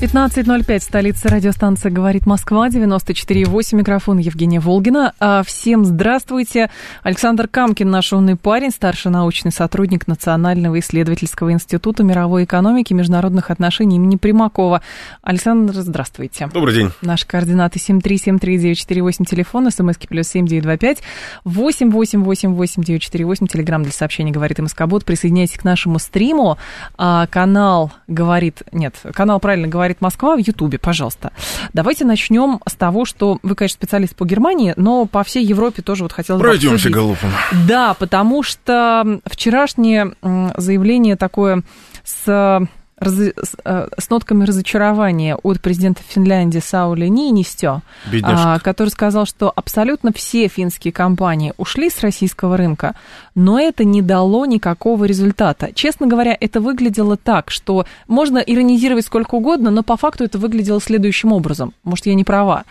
15.05, столица радиостанция «Говорит Москва», 94.8, микрофон Евгения Волгина. А, всем здравствуйте. Александр Камкин, наш умный парень, старший научный сотрудник Национального исследовательского института мировой экономики и международных отношений имени Примакова. Александр, здравствуйте. Добрый день. Наши координаты 7373948, телефон, смски плюс 7925, 8888948, телеграмм для сообщений «Говорит МСК-бот». Присоединяйтесь к нашему стриму. А, канал «Говорит...» Нет, канал правильно «Говорит говорит Москва в Ютубе, пожалуйста. Давайте начнем с того, что вы, конечно, специалист по Германии, но по всей Европе тоже вот хотелось бы Пройдемся, голубым. Да, потому что вчерашнее заявление такое с раз, с, э, с нотками разочарования от президента Финляндии Саули Нинистё, а, который сказал, что абсолютно все финские компании ушли с российского рынка, но это не дало никакого результата. Честно говоря, это выглядело так, что можно иронизировать сколько угодно, но по факту это выглядело следующим образом. Может, я не права.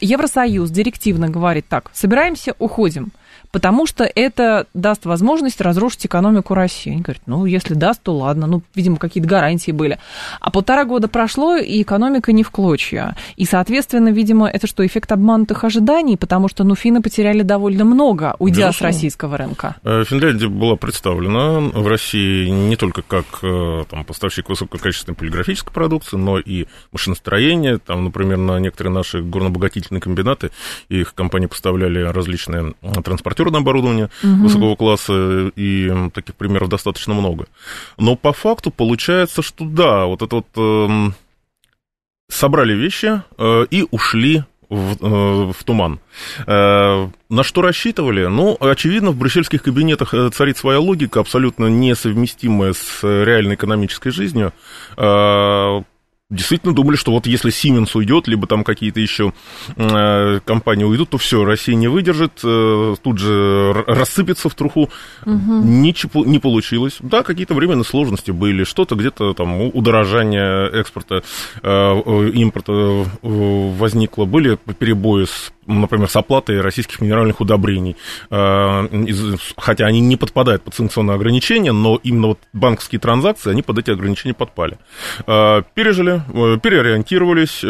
Евросоюз директивно говорит так, собираемся, уходим потому что это даст возможность разрушить экономику России. Они говорят, ну, если даст, то ладно, ну, видимо, какие-то гарантии были. А полтора года прошло, и экономика не в клочья. И, соответственно, видимо, это что, эффект обманутых ожиданий, потому что, ну, финны потеряли довольно много, уйдя Безусловно. с российского рынка. Э, Финляндия была представлена в России не только как э, там, поставщик высококачественной полиграфической продукции, но и машиностроение. Там, например, на некоторые наши горнобогатительные комбинаты их компании поставляли различные транспортеры транспортерное оборудование угу. высокого класса, и таких примеров достаточно много. Но по факту получается, что да, вот это вот э, собрали вещи э, и ушли в, э, в туман. Э, на что рассчитывали? Ну, очевидно, в брюссельских кабинетах э, царит своя логика, абсолютно несовместимая с реальной экономической жизнью действительно думали, что вот если Siemens уйдет, либо там какие-то еще э, компании уйдут, то все, Россия не выдержит, э, тут же рассыпется в труху. Угу. Ничего не получилось. Да, какие-то временные сложности были, что-то где-то там удорожание экспорта, э, импорта возникло, были перебои с например, с оплатой российских минеральных удобрений, э, хотя они не подпадают под санкционные ограничения, но именно вот банковские транзакции, они под эти ограничения подпали. Э, пережили, э, переориентировались,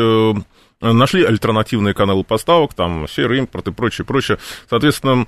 нашли альтернативные каналы поставок, там, серый импорт и прочее, прочее. Соответственно,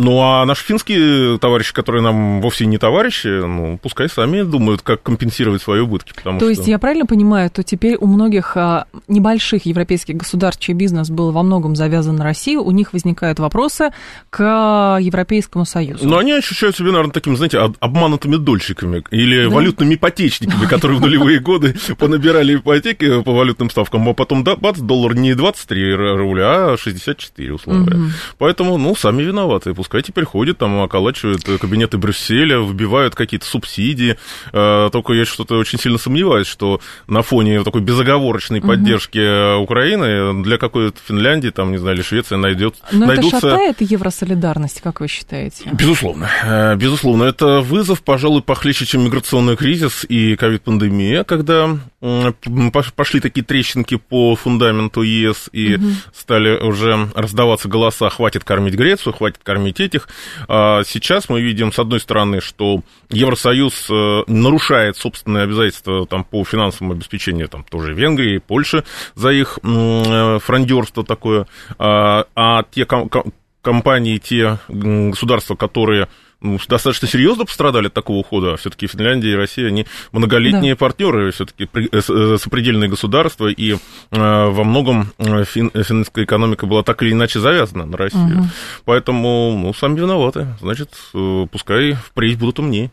ну, а наши финские товарищи, которые нам вовсе не товарищи, ну, пускай сами думают, как компенсировать свои убытки. Потому то что... есть, я правильно понимаю, то теперь у многих а, небольших европейских государств, чей бизнес был во многом завязан на Россию, у них возникают вопросы к Европейскому Союзу. Ну, они ощущают себя, наверное, такими, знаете, обманутыми дольщиками или да? валютными ипотечниками, которые в нулевые годы понабирали ипотеки по валютным ставкам, а потом, бац, доллар не 23 рубля, а 64, условно. Поэтому, ну, сами виноваты, пускай теперь ходят, там околачивают кабинеты Брюсселя, вбивают какие-то субсидии. Э, только я что-то очень сильно сомневаюсь, что на фоне такой безоговорочной угу. поддержки Украины для какой-то Финляндии, там, не знаю, или Швеции найдет, Но найдутся... это шатает евросолидарность, как вы считаете? Безусловно. Э, безусловно. Это вызов, пожалуй, похлеще, чем миграционный кризис и ковид-пандемия, когда пошли такие трещинки по фундаменту ЕС и угу. стали уже раздаваться голоса, хватит кормить Грецию, хватит кормить кормить этих. А сейчас мы видим, с одной стороны, что Евросоюз э, нарушает собственные обязательства там, по финансовому обеспечению там, тоже Венгрии, Польши за их э, фрондерство такое, а, а те компании, те государства, которые ну, достаточно серьезно пострадали от такого ухода. Все-таки Финляндия и Россия, они многолетние да. партнеры, все-таки э, э, сопредельные государства, и э, во многом фин, финская экономика была так или иначе завязана на Россию. Угу. Поэтому, ну, сами виноваты. Значит, пускай впредь будут умнее.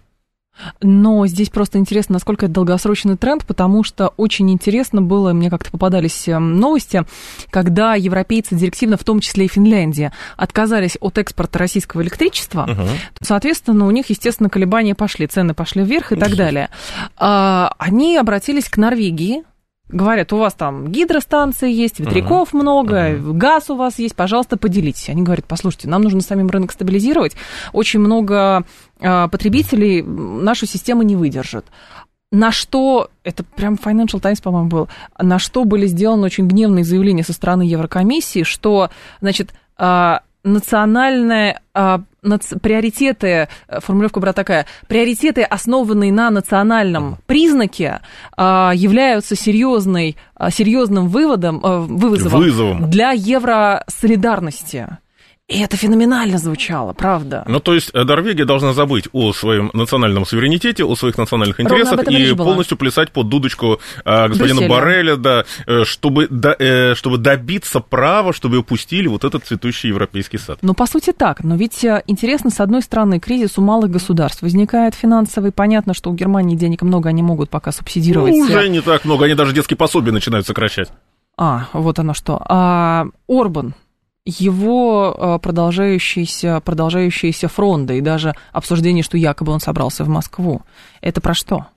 Но здесь просто интересно, насколько это долгосрочный тренд, потому что очень интересно было, мне как-то попадались эм, новости, когда европейцы директивно, в том числе и Финляндия, отказались от экспорта российского электричества, uh-huh. соответственно, у них, естественно, колебания пошли, цены пошли вверх и так далее. А, они обратились к Норвегии, говорят, у вас там гидростанции есть, ветряков uh-huh. много, uh-huh. газ у вас есть, пожалуйста, поделитесь. Они говорят, послушайте, нам нужно самим рынок стабилизировать, очень много э, потребителей нашу систему не выдержат. На что, это прям Financial Times, по-моему, был, на что были сделаны очень гневные заявления со стороны Еврокомиссии, что, значит, э, национальная наци, приоритеты, э, формулировка была такая, приоритеты, основанные на национальном признаке, а, являются серьезной, а, серьезным выводом, а, вызовом, Вызовом. для евросолидарности. И это феноменально звучало, правда. Ну, то есть э, Норвегия должна забыть о своем национальном суверенитете, о своих национальных интересах и полностью плясать под дудочку а, господина Брюсселя. Барреля, да, э, чтобы, да, э, чтобы добиться права, чтобы упустили вот этот цветущий европейский сад. Ну, по сути, так. Но ведь интересно, с одной стороны, кризис у малых государств. Возникает финансовый. Понятно, что у Германии денег много, они могут пока субсидировать. Ну, уже не так много, они даже детские пособия начинают сокращать. А, вот оно что. А, Орбан, его э, продолжающиеся, продолжающиеся фронды и даже обсуждение, что якобы он собрался в Москву. Это про что?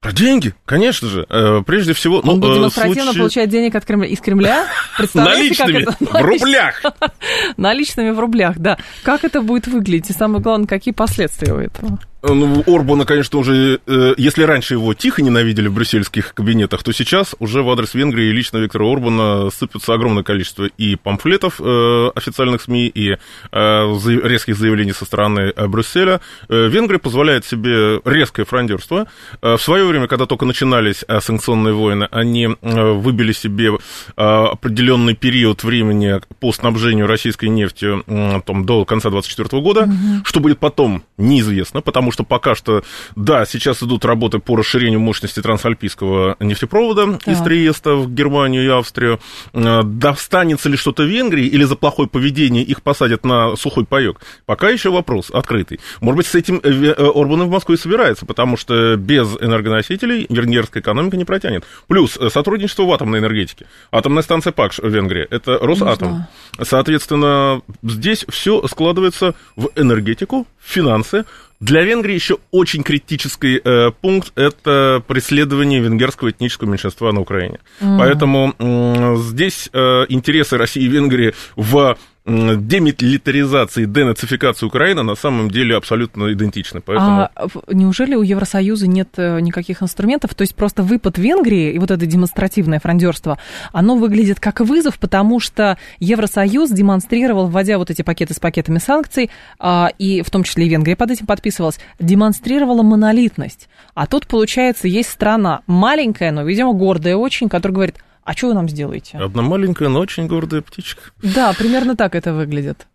Про деньги, конечно же. Э, прежде всего... Он ну, будет демонстративно случае... получать денег от Кремля, из Кремля? Наличными, как это? в рублях. Наличными в рублях, да. Как это будет выглядеть? И самое главное, какие последствия у этого? Ну, Орбана, конечно, уже, э, если раньше его тихо ненавидели в брюссельских кабинетах, то сейчас уже в адрес Венгрии лично Виктора Орбана сыпется огромное количество и памфлетов э, официальных СМИ, и э, резких заявлений со стороны Брюсселя. Венгрия позволяет себе резкое фрондерство. В свое время, когда только начинались санкционные войны, они выбили себе определенный период времени по снабжению российской нефтью там, до конца 2024 года. Угу. Что будет потом, неизвестно, потому что пока что, да, сейчас идут работы по расширению мощности трансальпийского нефтепровода так. из Триеста в Германию и Австрию. Э, достанется ли что-то Венгрии или за плохое поведение их посадят на сухой паек? Пока еще вопрос открытый. Может быть, с этим э, э, Орбан в Москву и собирается, потому что без энергоносителей венгерская экономика не протянет. Плюс сотрудничество в атомной энергетике. Атомная станция ПАКШ в Венгрии, это Росатом. Соответственно, здесь все складывается в энергетику, финансы, для Венгрии еще очень критический э, пункт – это преследование венгерского этнического меньшинства на Украине. Mm. Поэтому э, здесь э, интересы России и Венгрии в демилитаризации, денацификации Украины на самом деле абсолютно идентичны. Поэтому... А неужели у Евросоюза нет э, никаких инструментов? То есть просто выпад Венгрии и вот это демонстративное фрондерство, оно выглядит как вызов, потому что Евросоюз демонстрировал, вводя вот эти пакеты с пакетами санкций, а, и в том числе и Венгрия под этим подписывалась, демонстрировала монолитность. А тут, получается, есть страна маленькая, но, видимо, гордая очень, которая говорит – а что вы нам сделаете? Одна маленькая, но очень гордая птичка. Да, примерно так это выглядит.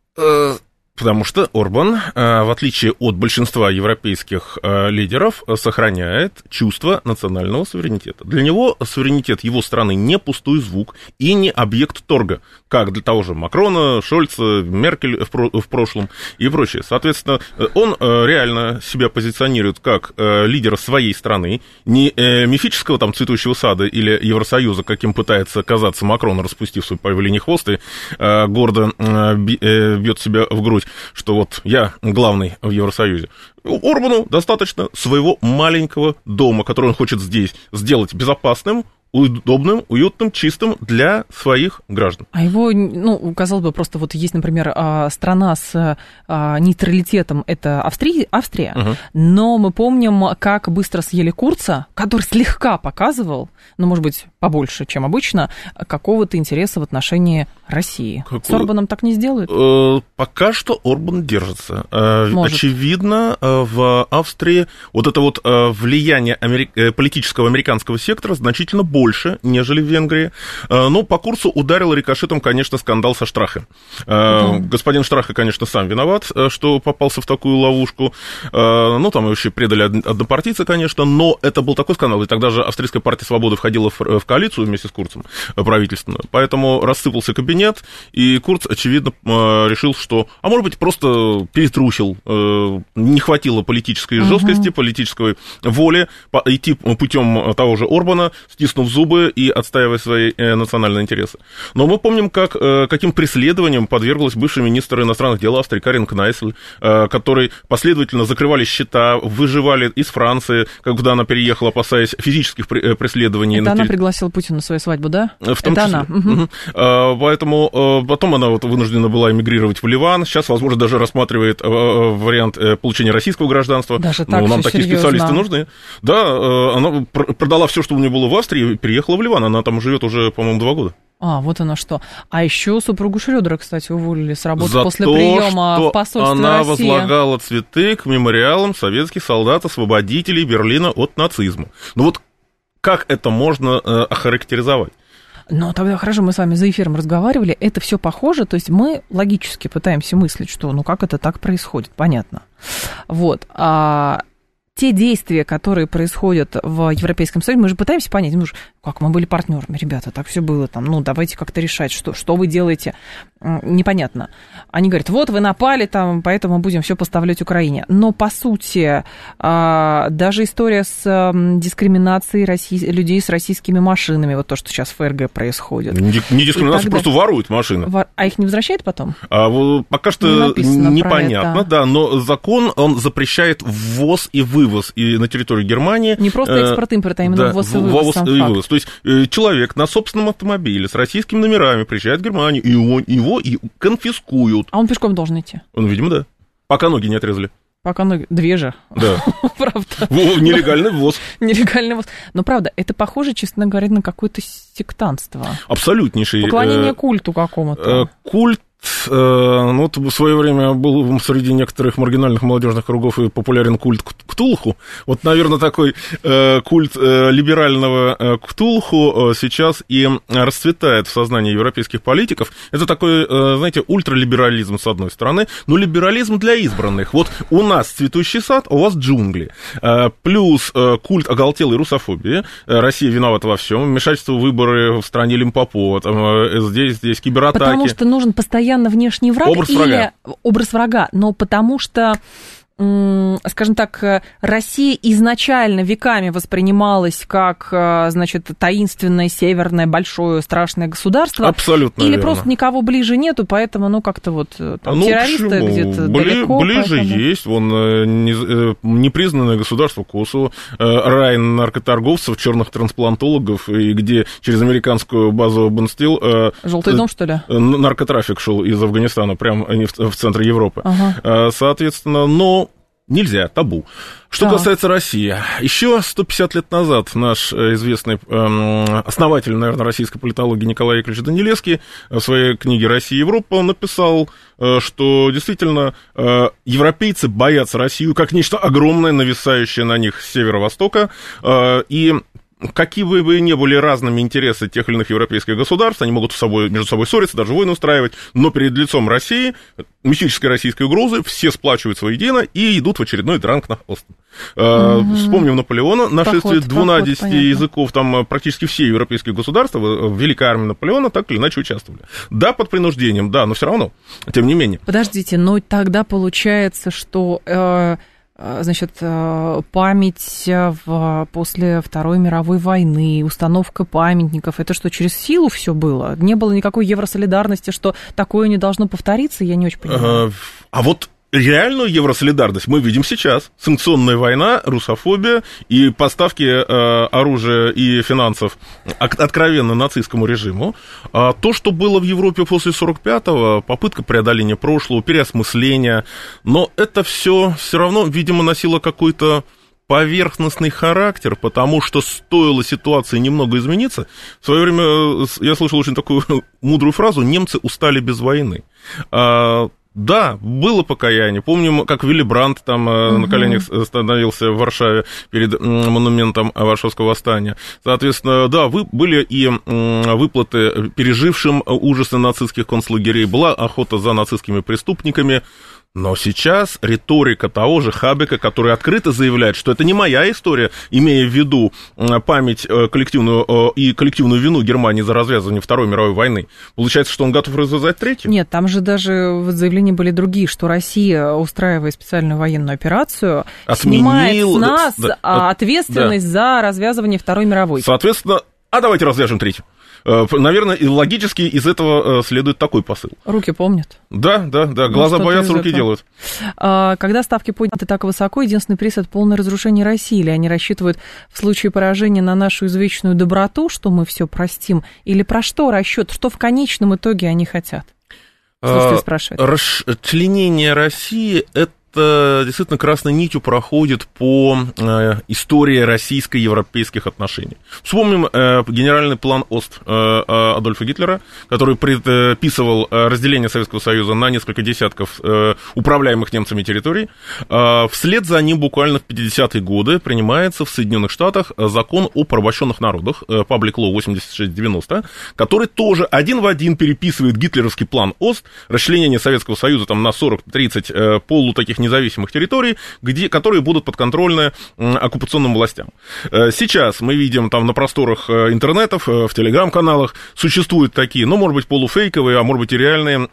Э, Потому что Орбан, э, в отличие от большинства европейских э, лидеров, сохраняет чувство национального суверенитета. Для него суверенитет его страны не пустой звук и не объект торга, как для того же Макрона, Шольца, Меркель в прошлом и прочее. Соответственно, э, он реально себя позиционирует как лидера своей страны, не мифического там цветущего сада или Евросоюза, каким пытается казаться Макрон, распустив свой павелиний хвост и гордо бьет себя в грудь, что вот я главный в Евросоюзе. Орбану достаточно своего маленького дома, который он хочет здесь сделать безопасным, удобным, уютным, чистым для своих граждан. А его, ну, казалось бы, просто вот есть, например, а, страна с а, нейтралитетом, это Австрия, Австрия угу. но мы помним, как быстро съели Курца, который слегка показывал, ну, может быть, побольше, чем обычно, какого-то интереса в отношении России. Какой? С Орбаном так не сделают? Э, пока что Орбан держится. Э, может. Очевидно, э, в Австрии вот это вот влияние политического американского сектора значительно больше больше, нежели в Венгрии. Э, но по курсу ударил рикошетом, конечно, скандал со Штрахе. Да. Э, господин Штраха, конечно, сам виноват, э, что попался в такую ловушку. Ну, там вообще предали однопартийцы, конечно, но это был такой скандал, и тогда же Австрийская партия свободы входила в коалицию вместе с Курцем правительственную. Поэтому рассыпался кабинет, и Курц, очевидно, решил, что, а может быть, просто перетрусил, не хватило политической жесткости, угу. политической воли идти путем того же Орбана, стиснув зубы и отстаивая свои э, национальные интересы. Но мы помним, как, э, каким преследованием подверглась бывший министр иностранных дел Австрии Карин Кнайсель, э, который последовательно закрывали счета, выживали из Франции, когда она переехала, опасаясь физических преследований. Это она пригласила Путина на свою свадьбу, да? В том Это числе. она. Угу. Поэтому потом она вот вынуждена была эмигрировать в Ливан. Сейчас, возможно, даже рассматривает вариант получения российского гражданства. Даже так, ну, нам такие серьезно. специалисты нужны. Да, она продала все, что у нее было в Австрии, переехала в Ливан. Она там живет уже, по-моему, два года. А, вот оно что. А еще супругу Шрёдера, кстати, уволили с работы За после то, приема что в посольстве она России. возлагала цветы к мемориалам советских солдат-освободителей Берлина от нацизма. Ну вот как это можно э, охарактеризовать? Ну, тогда хорошо, мы с вами за эфиром разговаривали, это все похоже, то есть мы логически пытаемся мыслить, что ну как это так происходит, понятно. Вот. А те действия, которые происходят в Европейском Союзе, мы же пытаемся понять, ну, как мы были партнерами, ребята, так все было там, ну, давайте как-то решать, что, что вы делаете, непонятно. Они говорят, вот вы напали там, поэтому будем все поставлять Украине. Но, по сути, а, даже история с дискриминацией россий, людей с российскими машинами, вот то, что сейчас в ФРГ происходит. Не, не дискриминация, просто воруют машины. А их не возвращают потом? А, пока что непонятно, да, но закон, он запрещает ввоз и вывоз и на территорию Германии. Не просто экспорт-импорт, а именно да, ввоз и вывоз. Ввоз и вывоз. То есть э, человек на собственном автомобиле с российскими номерами приезжает в Германию, и его, его и конфискуют. А он пешком должен идти? Он, видимо, да. Пока ноги не отрезали. Пока ноги... Две же. Да. правда. Нелегальный ввоз. Нелегальный ввоз. Но правда, это похоже, честно говоря, на какое-то сектантство. Абсолютнейший. Поклонение культу какому-то. Культ ну, вот в свое время был среди некоторых маргинальных молодежных кругов и популярен культ Ктулху. Вот, наверное, такой э, культ э, либерального э, Ктулху сейчас и расцветает в сознании европейских политиков. Это такой, э, знаете, ультралиберализм с одной стороны, но либерализм для избранных. Вот у нас цветущий сад, а у вас джунгли. Э, плюс э, культ оголтелой русофобии. Э, Россия виновата во всем. Вмешательство в выборы в стране Лимпопо. Там, э, здесь, здесь кибератаки. Потому что нужен постоянно постоянно внешний враг образ или врага. образ врага, но потому что скажем так, Россия изначально веками воспринималась как, значит, таинственное северное большое страшное государство. Абсолютно Или верно. просто никого ближе нету, поэтому, ну, как-то вот там, ну, террористы где-то Бли, далеко. Ближе поэтому... есть, вон, э, не, э, непризнанное государство Косово, э, рай наркоторговцев, черных трансплантологов, и где через американскую базу Бенстил... Желтый дом, что ли? Наркотрафик шел из Афганистана, прямо в, в центре Европы. Ага. Соответственно, но нельзя, табу. Что Да. касается России, еще 150 лет назад наш э, известный эм, основатель, наверное, российской политологии Николай Яковлевич Данилевский в своей книге «Россия и Европа» написал, э, что действительно э, европейцы боятся Россию как нечто огромное, нависающее на них с северо-востока, э, и какие бы вы ни были разными интересы тех или иных европейских государств, они могут собой, между собой ссориться, даже войны устраивать, но перед лицом России, мистической российской угрозы, все сплачиваются воедино и идут в очередной дранг на хвост. Угу. Вспомним Наполеона, нашествие Поход, двунадесяти поход, понятно. языков, там практически все европейские государства в Великой армии Наполеона так или иначе участвовали. Да, под принуждением, да, но все равно, тем не менее. Подождите, но тогда получается, что... Э значит, э, память в, после Второй мировой войны, установка памятников, это что, через силу все было? Не было никакой евросолидарности, что такое не должно повториться? Я не очень понимаю. А вот реальную евросолидарность мы видим сейчас. Санкционная война, русофобия и поставки э, оружия и финансов откровенно нацистскому режиму. А то, что было в Европе после 45-го, попытка преодоления прошлого, переосмысления, но это все все равно, видимо, носило какой-то поверхностный характер, потому что стоило ситуации немного измениться. В свое время я слышал очень такую мудрую фразу «немцы устали без войны». А, да, было покаяние. Помним, как Вилли Брандт там uh-huh. на коленях становился в Варшаве перед монументом Варшавского восстания. Соответственно, да, вы, были и выплаты пережившим ужасы нацистских концлагерей, была охота за нацистскими преступниками. Но сейчас риторика того же Хабека, который открыто заявляет, что это не моя история, имея в виду память коллективную и коллективную вину Германии за развязывание Второй мировой войны, получается, что он готов развязать третью? Нет, там же даже в заявлении были другие, что Россия, устраивая специальную военную операцию, Отменил, снимает с нас да, ответственность да. за развязывание Второй мировой. Соответственно, а давайте развяжем третью. Э, наверное, логически из этого э, следует такой посыл. Руки помнят. Да, да, да. Ну, Глаза ну, боятся, руки этого. делают. А, когда ставки подняты так высоко, единственный приз это полное разрушение России. Или они рассчитывают в случае поражения на нашу извечную доброту, что мы все простим? Или про что расчет? Что в конечном итоге они хотят? Слушайте, а, спрашивает. Расчленение России – это действительно красной нитью проходит по э, истории российско-европейских отношений. Вспомним э, генеральный план ОСТ э, э, Адольфа Гитлера, который предписывал э, разделение Советского Союза на несколько десятков э, управляемых немцами территорий. Э, вслед за ним буквально в 50-е годы принимается в Соединенных Штатах закон о порабощенных народах, э, Public Law 8690, который тоже один в один переписывает гитлеровский план ОСТ, расчленение Советского Союза там, на 40-30 э, таких независимых территорий, где, которые будут подконтрольны оккупационным властям. Э, сейчас мы видим там на просторах э, интернетов, э, в телеграм-каналах существуют такие, ну, может быть, полуфейковые, а может быть и реальные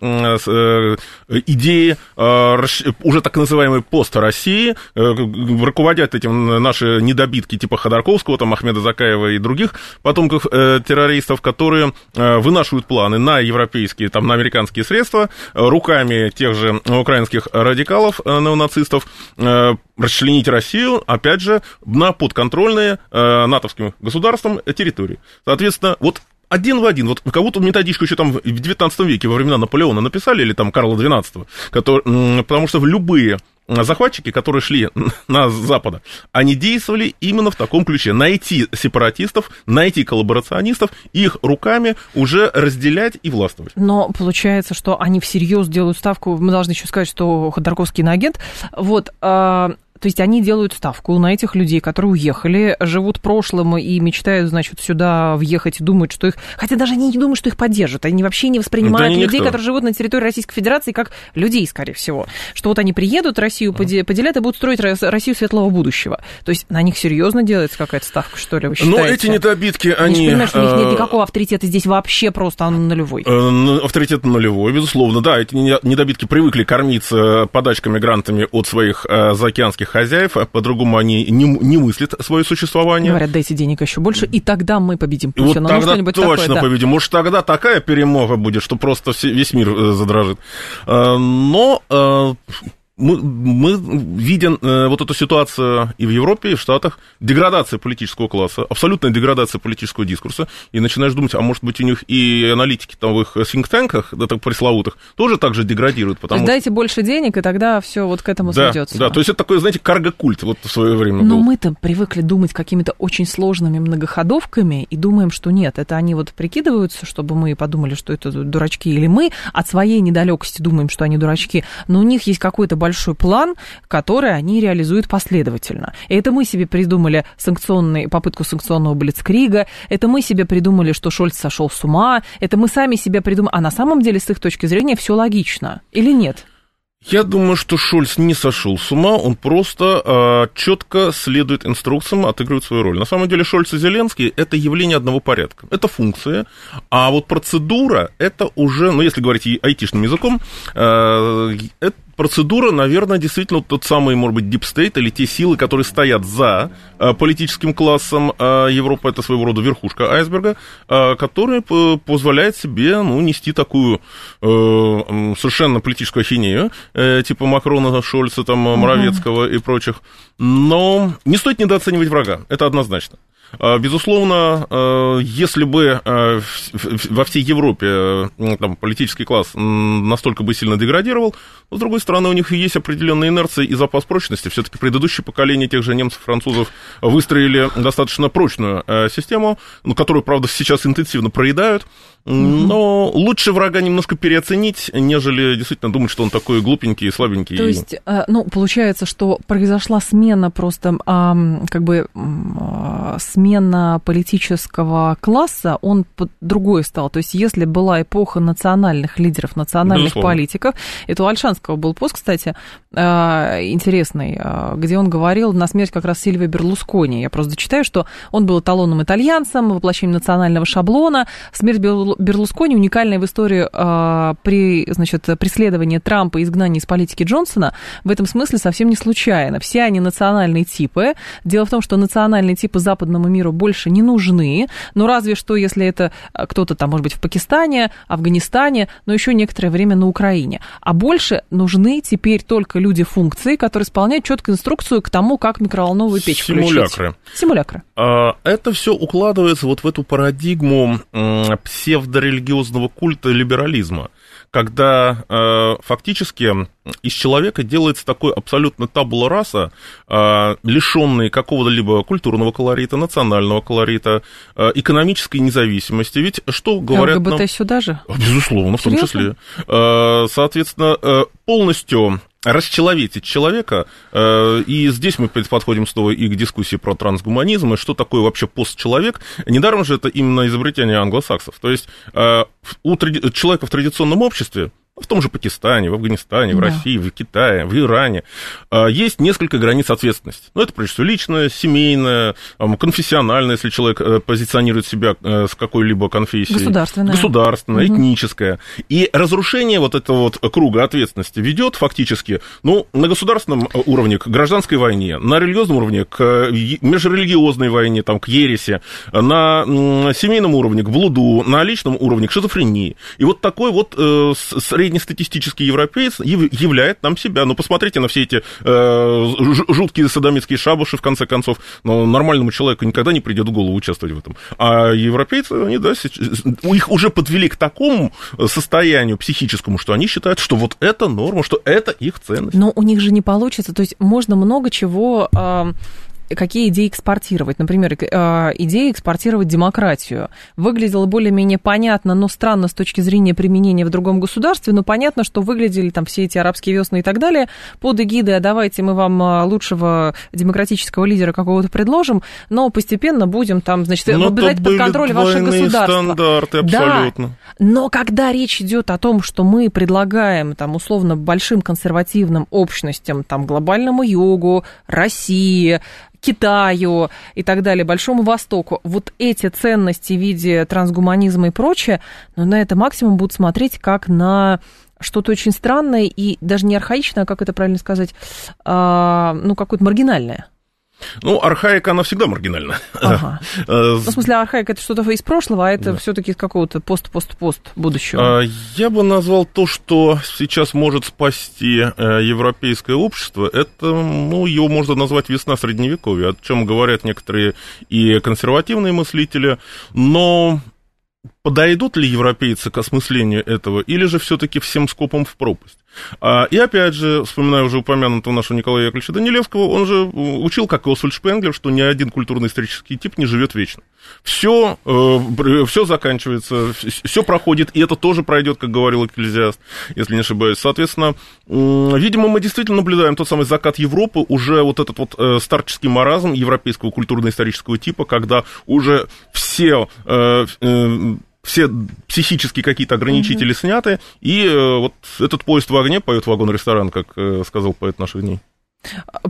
идеи уже так называемой пост России, руководят этим наши недобитки типа Ходорковского, там, Ахмеда Закаева и других потомков террористов, которые вынашивают планы на европейские, там, на американские средства руками тех же украинских радикалов неонацистов, э, расчленить Россию, опять же, на подконтрольные э, натовским государством территории. Соответственно, вот один в один. Вот кого-то методичку еще там в 19 веке, во времена Наполеона написали, или там Карла XII, который, потому что в любые захватчики, которые шли на Запада, они действовали именно в таком ключе. Найти сепаратистов, найти коллаборационистов, их руками уже разделять и властвовать. Но получается, что они всерьез делают ставку. Мы должны еще сказать, что Ходорковский иноагент. Вот, а, то есть они делают ставку на этих людей, которые уехали, живут прошлым и мечтают, значит, сюда въехать и думают, что их... Хотя даже они не думают, что их поддержат. Они вообще не воспринимают да людей, никто. которые живут на территории Российской Федерации, как людей, скорее всего. Что вот они приедут, Россию uh-huh. поделят и будут строить Россию светлого будущего. То есть на них серьезно делается какая-то ставка, что ли, вы считаете? Ну, эти недобитки, они... Они понимаешь, что у них нет э, никакого авторитета здесь вообще просто он нулевой. Э, авторитет нулевой, безусловно, да. Эти недобитки привыкли кормиться подачками, грантами от своих э, заокеанских российских хозяев, а по-другому они не, не мыслят свое существование. Говорят, дайте денег еще больше, и тогда мы победим Путина. Вот ну, тогда ну, точно такое, да. победим. Может, тогда такая перемога будет, что просто весь мир э, задрожит. Э, но э, мы, мы видим э, вот эту ситуацию и в Европе, и в Штатах, деградация политического класса, абсолютная деградация политического дискурса, и начинаешь думать, а может быть у них и аналитики там в их think да так пресловутых, тоже так же деградируют. Потому... То есть дайте больше денег, и тогда все вот к этому да, сведется. Да, то есть это такой, знаете, карго-культ вот в свое время Но был. мы-то привыкли думать какими-то очень сложными многоходовками, и думаем, что нет, это они вот прикидываются, чтобы мы подумали, что это дурачки, или мы от своей недалекости думаем, что они дурачки, но у них есть какой-то большой план, который они реализуют последовательно. И это мы себе придумали санкционный, попытку санкционного блицкрига, это мы себе придумали, что Шольц сошел с ума, это мы сами себе придумали, а на самом деле с их точки зрения все логично или нет? Я думаю, что Шольц не сошел с ума, он просто э, четко следует инструкциям, отыгрывает свою роль. На самом деле Шольц и Зеленский это явление одного порядка. Это функция, а вот процедура это уже, ну если говорить айтишным языком, э, это процедура, наверное, действительно тот самый, может быть, state или те силы, которые стоят за э, политическим классом э, Европы, это своего рода верхушка айсберга, э, которая позволяет себе, ну, нести такую совершенно политическую ахинею, типа Макрона, Шольца, там, Моровецкого угу. и прочих. Но не стоит недооценивать врага, это однозначно. А, безусловно, а, если бы а, во всей Европе там, политический класс настолько бы сильно деградировал, но, с другой стороны, у них есть определенная инерция и запас прочности. Все-таки предыдущее поколение тех же немцев, французов выстроили достаточно прочную систему, которую, правда, сейчас интенсивно проедают. Но лучше врага немножко переоценить, нежели действительно думать, что он такой глупенький и слабенький. То есть, э, ну, получается, что произошла смена просто, как бы, смена политического класса, он другой стал. То есть, если была эпоха национальных лидеров, национальных Безусловно. политиков, это у Альшанского был пост, кстати, э, интересный, э, где он говорил на смерть как раз Сильвия Берлускони. Я просто читаю, что он был эталонным итальянцем, воплощением национального шаблона. Смерть Берлускони уникальная в истории э, при, значит, преследовании Трампа и изгнании из политики Джонсона в этом смысле совсем не случайно. Все они национальные типы. Дело в том, что национальные типы западному миру больше не нужны, но разве что, если это кто-то там, может быть, в Пакистане, Афганистане, но еще некоторое время на Украине. А больше нужны теперь только люди функции, которые исполняют четкую инструкцию к тому, как микроволновую печь Симулякры. включить. Симулякры. А, это все укладывается вот в эту парадигму псевдорелигиозного культа либерализма когда э, фактически из человека делается такой абсолютно табула раса, э, лишенный какого-либо культурного колорита, национального колорита, э, экономической независимости. Ведь что говорят ЛГБТ нам... сюда же? Безусловно, в том числе. Э, соответственно, э, полностью расчеловечить человека, э, и здесь мы подходим снова и к дискуссии про трансгуманизм, и что такое вообще постчеловек. Недаром же это именно изобретение англосаксов. То есть э, у человека в традиционном обществе в том же Пакистане, в Афганистане, в да. России, в Китае, в Иране, а, есть несколько границ ответственности. Ну, это, прежде всего, личная, семейная, конфессиональная, если человек э, позиционирует себя э, с какой-либо конфессией. Государственная. Государственная, угу. этническая. И разрушение вот этого вот круга ответственности ведет фактически, ну, на государственном э, уровне к гражданской войне, на религиозном уровне к межрелигиозной войне, там, к ереси, на семейном уровне к блуду, на личном уровне к шизофрении. И вот такой вот средний среднестатистический европеец являет нам себя. Ну, посмотрите на все эти э, жуткие садомитские шабуши, в конце концов. Но нормальному человеку никогда не придет в голову участвовать в этом. А европейцы, они, да, их уже подвели к такому состоянию психическому, что они считают, что вот это норма, что это их ценность. Но у них же не получится. То есть можно много чего... Э какие идеи экспортировать. Например, э, идея экспортировать демократию. Выглядело более-менее понятно, но странно с точки зрения применения в другом государстве, но понятно, что выглядели там все эти арабские весны и так далее под эгидой, а давайте мы вам э, лучшего демократического лидера какого-то предложим, но постепенно будем там, значит, но брать под контроль ваше государство. стандарты абсолютно. Да, но когда речь идет о том, что мы предлагаем там условно большим консервативным общностям, там глобальному югу, России, Китаю и так далее, Большому Востоку, вот эти ценности в виде трансгуманизма и прочее, но на это максимум будут смотреть как на что-то очень странное и даже не архаичное, а как это правильно сказать, а, ну, какое-то маргинальное. Ну, архаика, она всегда маргинальна. Ага. Э, ну, в смысле, архаика это что-то из прошлого, а это да. все-таки из какого-то пост-пост-пост будущего. А, я бы назвал то, что сейчас может спасти э, европейское общество, это, ну, его можно назвать весна средневековья, о чем говорят некоторые и консервативные мыслители, но подойдут ли европейцы к осмыслению этого, или же все-таки всем скопом в пропасть? А, и опять же, вспоминаю уже упомянутого нашего Николая Яковлевича Данилевского, он же учил, как Освальд Шпенглер, что ни один культурно-исторический тип не живет вечно. Все, э, все заканчивается, все проходит, и это тоже пройдет, как говорил Экклезиаст, если не ошибаюсь. Соответственно, видимо, мы действительно наблюдаем тот самый закат Европы, уже вот этот вот э, старческий маразм европейского культурно-исторического типа, когда уже все э, все психические какие-то ограничители mm-hmm. сняты, и э, вот этот поезд в огне поет вагон-ресторан, как э, сказал поэт наших дней.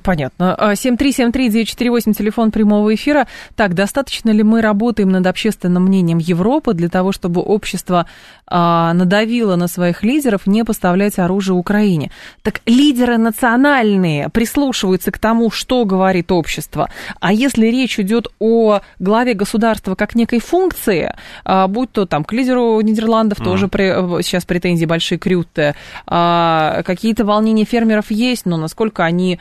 Понятно. 7373948, телефон прямого эфира. Так, достаточно ли мы работаем над общественным мнением Европы для того, чтобы общество а, надавило на своих лидеров не поставлять оружие Украине? Так лидеры национальные прислушиваются к тому, что говорит общество. А если речь идет о главе государства как некой функции, а, будь то там к лидеру Нидерландов mm. тоже при, сейчас претензии большие к Рютте, а, какие-то волнения фермеров есть, но насколько они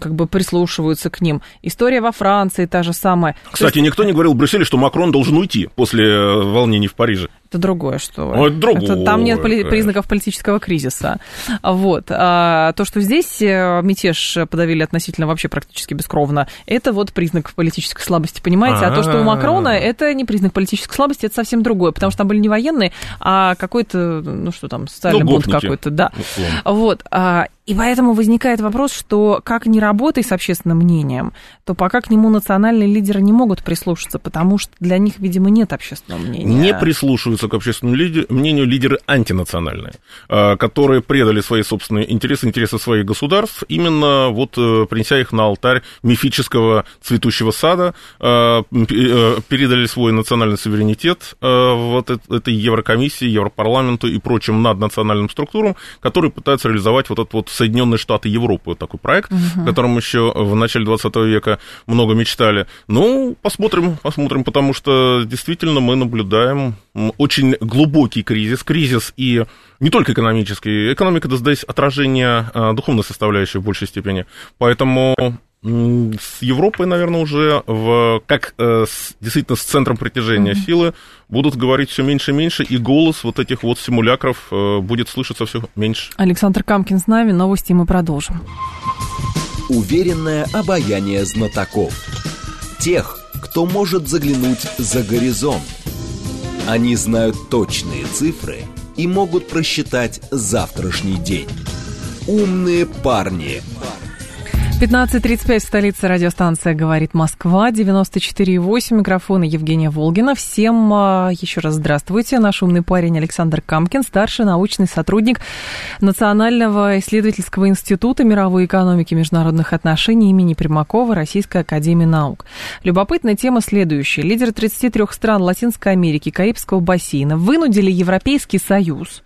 как бы прислушиваются к ним. История во Франции та же самая. Кстати, есть... никто не говорил в Брюсселе, что Макрон должен уйти после э, волнений в Париже. Это другое, что это другое. Это, там нет поли- признаков политического кризиса. Вот. А то, что здесь э, мятеж подавили относительно вообще практически бескровно, это вот признак политической слабости, понимаете? А то, что у Макрона, это не признак политической слабости, это совсем другое, потому что там были не военные, а какой-то, ну что там, социальный ну, бунт какой-то, да. Вот. А, И поэтому возникает вопрос, что как не работай с общественным мнением, то пока к нему национальные лидеры не могут прислушаться, потому что для них, видимо, нет общественного мнения. Не прислушиваются к общественному мнению лидеры антинациональные, а, которые предали свои собственные интересы, интересы своих государств, именно вот э, принеся их на алтарь мифического цветущего сада, а, э, передали свой национальный суверенитет а, вот этой Еврокомиссии, Европарламенту и прочим наднациональным структурам, которые пытаются реализовать вот этот вот Соединенные Штаты Европы, вот такой проект, угу. о котором еще в начале 20 века много мечтали. Ну, посмотрим, посмотрим, потому что действительно мы наблюдаем очень глубокий кризис, кризис и не только экономический, экономика, да, здесь отражение а, духовной составляющей в большей степени, поэтому с Европой, наверное, уже в, как э, с, действительно с центром притяжения mm-hmm. силы будут говорить все меньше и меньше, и голос вот этих вот симулякров э, будет слышаться все меньше. Александр Камкин с нами, новости мы продолжим. Уверенное обаяние знатоков. Тех, кто может заглянуть за горизонт. Они знают точные цифры и могут просчитать завтрашний день. Умные парни. Парни 15.35 в столице радиостанция «Говорит Москва», 94.8, микрофон Евгения Волгина. Всем а, еще раз здравствуйте. Наш умный парень Александр Камкин, старший научный сотрудник Национального исследовательского института мировой экономики и международных отношений имени Примакова Российской академии наук. Любопытная тема следующая. Лидеры 33 стран Латинской Америки, Карибского бассейна вынудили Европейский Союз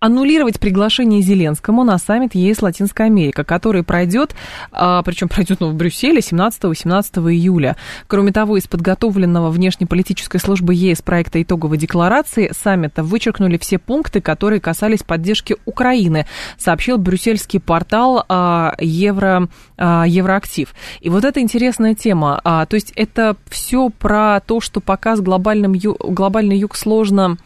аннулировать приглашение Зеленскому на саммит ЕС Латинская Америка, который пройдет, а, причем пройдет ну, в Брюсселе 17-18 июля. Кроме того, из подготовленного внешнеполитической службы ЕС проекта итоговой декларации саммита вычеркнули все пункты, которые касались поддержки Украины, сообщил брюссельский портал а, Евро, а, Евроактив. И вот это интересная тема. То есть это все про то, что пока с глобальным, глобальный юг сложно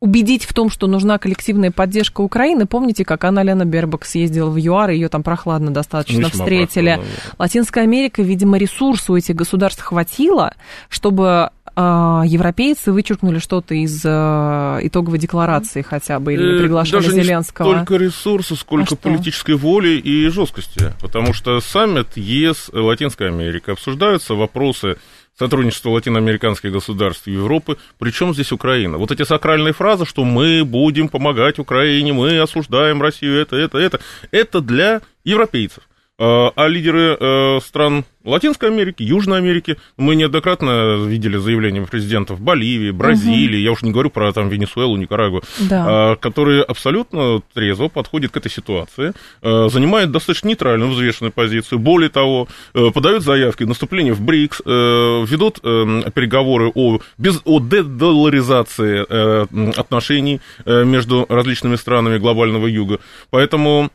убедить в том, что нужна коллективная поддержка Украины. Помните, как Анна Лена Бербак съездила в ЮАР, ее там прохладно достаточно Весьма встретили. Прохладно, да. Латинская Америка, видимо, ресурсов у этих государств хватило, чтобы а, европейцы вычеркнули что-то из а, итоговой декларации хотя бы, или э, приглашали Даже Зеленского? Не столько ресурсов, сколько а политической воли и жесткости. Потому что саммит ЕС Латинская Америка обсуждаются вопросы сотрудничество латиноамериканских государств и Европы. Причем здесь Украина? Вот эти сакральные фразы, что мы будем помогать Украине, мы осуждаем Россию, это, это, это, это для европейцев. А, а лидеры э, стран Латинской Америки, Южной Америки, мы неоднократно видели заявления президентов Боливии, Бразилии, угу. я уж не говорю про там Венесуэлу, Никарагуа, да. А, которые абсолютно трезво подходят к этой ситуации, э, занимают достаточно нейтральную, взвешенную позицию. Более того, э, подают заявки на вступление в БРИКС, ведут переговоры о, без, о дедоларизации отношений между различными странами глобального юга. Поэтому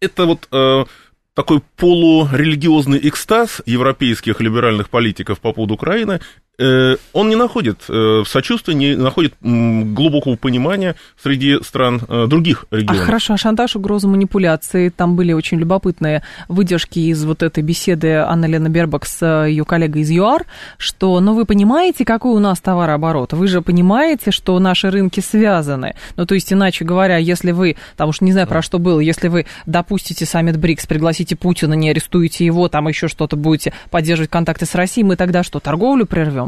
это вот такой полурелигиозный экстаз европейских либеральных политиков по поводу Украины, он не находит э, сочувствия, не находит глубокого понимания среди стран э, других регионов. А хорошо, а шантаж, угроза, манипуляции, там были очень любопытные выдержки из вот этой беседы Анны Лены Бербак с ее коллегой из ЮАР, что, ну, вы понимаете, какой у нас товарооборот, вы же понимаете, что наши рынки связаны, ну, то есть, иначе говоря, если вы, там уж не знаю, про что было, если вы допустите саммит БРИКС, пригласите Путина, не арестуете его, там еще что-то будете поддерживать контакты с Россией, мы тогда что, торговлю прервем?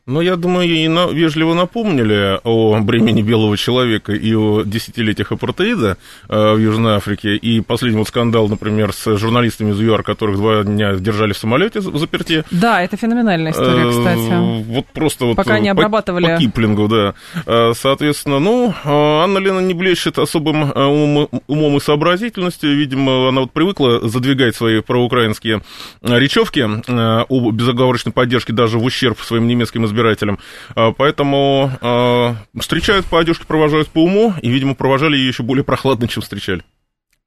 Ну, я думаю, ей на, вежливо напомнили о бремени белого человека и о десятилетиях апартеида э, в Южной Африке. И последний вот скандал, например, с журналистами из ЮАР, которых два дня держали в самолете в заперти. Да, это феноменальная история, э, кстати. Вот просто вот... Пока не обрабатывали. По, по Киплингу, да. Э, соответственно, ну, э, Анна Лена не блещет особым умом, умом и сообразительностью. Видимо, она вот привыкла задвигать свои проукраинские речевки о безоговорочной поддержке даже в ущерб своим немецким немецким избирателям. А, поэтому а, встречают по одежке, провожают по уму, и, видимо, провожали ее еще более прохладно, чем встречали.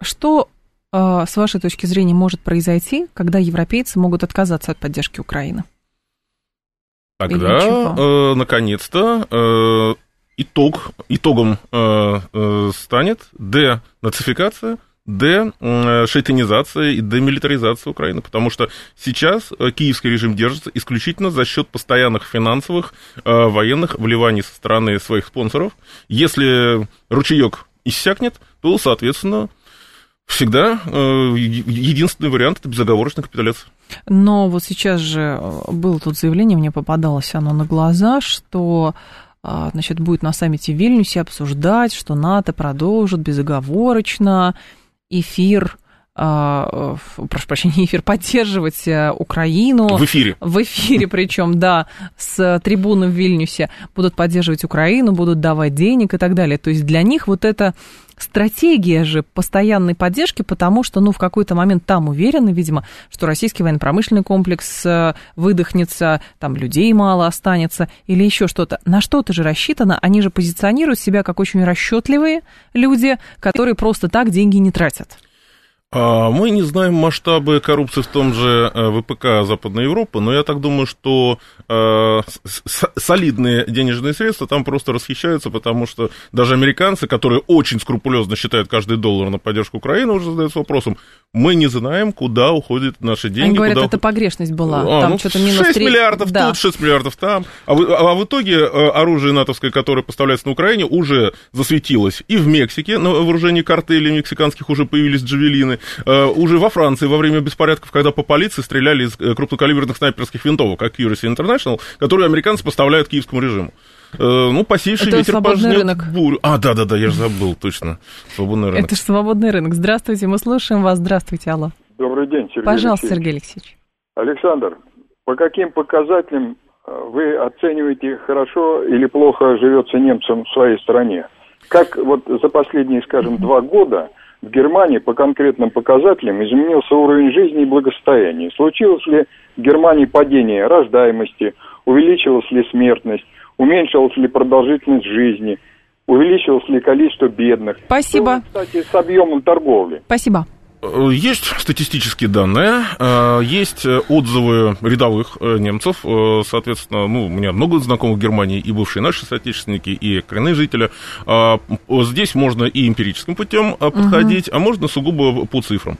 Что, а, с вашей точки зрения, может произойти, когда европейцы могут отказаться от поддержки Украины? Тогда, э, наконец-то, э, итог, итогом э, э, станет денацификация де шейтанизация и демилитаризация Украины, потому что сейчас э, киевский режим держится исключительно за счет постоянных финансовых э, военных вливаний со стороны своих спонсоров. Если ручеек иссякнет, то, соответственно, Всегда э, единственный вариант это безоговорочная капитуляция. Но вот сейчас же было тут заявление, мне попадалось оно на глаза, что значит, будет на саммите в Вильнюсе обсуждать, что НАТО продолжит безоговорочно эфир а, прошу прощения, эфир, поддерживать э, Украину. В эфире. В эфире, причем, да, с трибуны в Вильнюсе будут поддерживать Украину, будут давать денег и так далее. То есть для них вот эта стратегия же постоянной поддержки, потому что, ну, в какой-то момент там уверены, видимо, что российский военно-промышленный комплекс э, выдохнется, там людей мало останется или еще что-то. На что-то же рассчитано, они же позиционируют себя как очень расчетливые люди, которые просто так деньги не тратят. А, мы не знаем масштабы коррупции в том же э, ВПК Западной Европы, но я так думаю, что э, солидные денежные средства там просто расхищаются, потому что даже американцы, которые очень скрупулезно считают каждый доллар на поддержку Украины, уже задаются вопросом, мы не знаем, куда уходят наши деньги. Они говорят, куда... это погрешность была. А, там ну, что-то минус 6 3... миллиардов да. тут, 6 миллиардов там. А в, а в итоге э, оружие натовское, которое поставляется на Украине, уже засветилось и в Мексике, на вооружении картелей мексиканских уже появились джавелины, Э, уже во Франции во время беспорядков, когда по полиции стреляли из э, крупнокалиберных снайперских винтовок, как Accuracy International, которые американцы поставляют киевскому режиму. Э, ну, посейший Это ветер пожнет рынок. бурю. А, да-да-да, я же забыл, точно. Свободный рынок. Это же свободный рынок. Здравствуйте, мы слушаем вас. Здравствуйте, алло. Добрый день, Сергей Пожалуйста, Алексеевич. Сергей Алексеевич. Александр, по каким показателям вы оцениваете, хорошо или плохо живется немцам в своей стране? Как вот за последние, скажем, два года в Германии по конкретным показателям изменился уровень жизни и благосостояния. Случилось ли в Германии падение рождаемости, увеличилась ли смертность, уменьшилась ли продолжительность жизни, увеличилось ли количество бедных. Спасибо. Что, кстати, с объемом торговли. Спасибо. Э, есть статистические данные, э, есть отзывы рядовых э, немцев, соответственно, ну, у меня много знакомых в Германии, и бывшие наши соотечественники, и коренные жители. Здесь можно и эмпирическим путем подходить, угу. а можно сугубо по цифрам.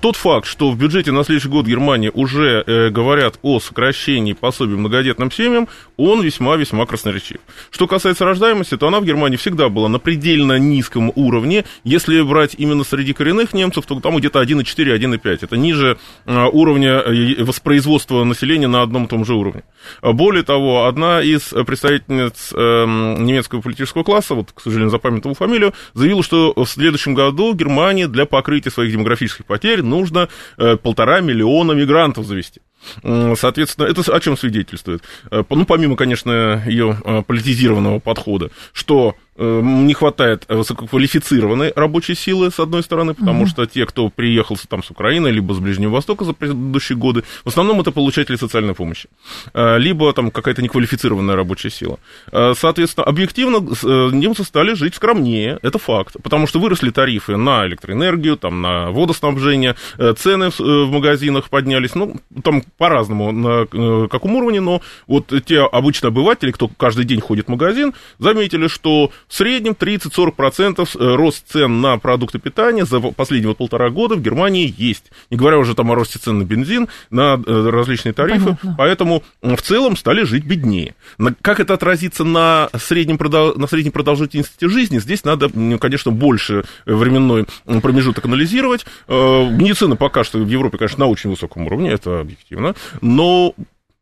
Тот факт, что в бюджете на следующий год Германии уже говорят о сокращении пособий многодетным семьям, он весьма-весьма красноречив. Что касается рождаемости, то она в Германии всегда была на предельно низком уровне. Если брать именно среди коренных немцев, то там где-то 1,4, 1,5. Это ниже э, уровня э, воспроизводства населения на одном и том же уровне. Более того, одна из представительниц эм, немецкого политического класса, вот, к сожалению, запамятовал фамилию, заявила, что в следующем году Германии для покрытия своих демографических потерь нужно э, полтора миллиона мигрантов завести. Соответственно, это о чем свидетельствует? Ну, помимо, конечно, ее политизированного подхода, что не хватает высококвалифицированной рабочей силы, с одной стороны, потому угу. что те, кто приехал там с Украины, либо с Ближнего Востока за предыдущие годы, в основном это получатели социальной помощи, э, либо там какая-то неквалифицированная рабочая сила. Э, соответственно, объективно э, немцы стали жить скромнее, это факт, потому что выросли тарифы на электроэнергию, там, на водоснабжение, цены в магазинах поднялись, ну, там по-разному, на каком уровне, но вот те обычные обыватели, кто каждый день ходит в магазин, заметили, что в среднем 30-40% э, рост цен на продукты питания за последние вот полтора года в Германии есть. Не говоря уже там о росте цен на бензин, на э, различные тарифы. Понятно. Поэтому в целом стали жить беднее. Как это отразится на среднем, на средней продолжительности жизни, здесь надо, конечно, больше временной промежуток анализировать. Э, медицина пока что в Европе, конечно, на очень высоком уровне, это объективно. Но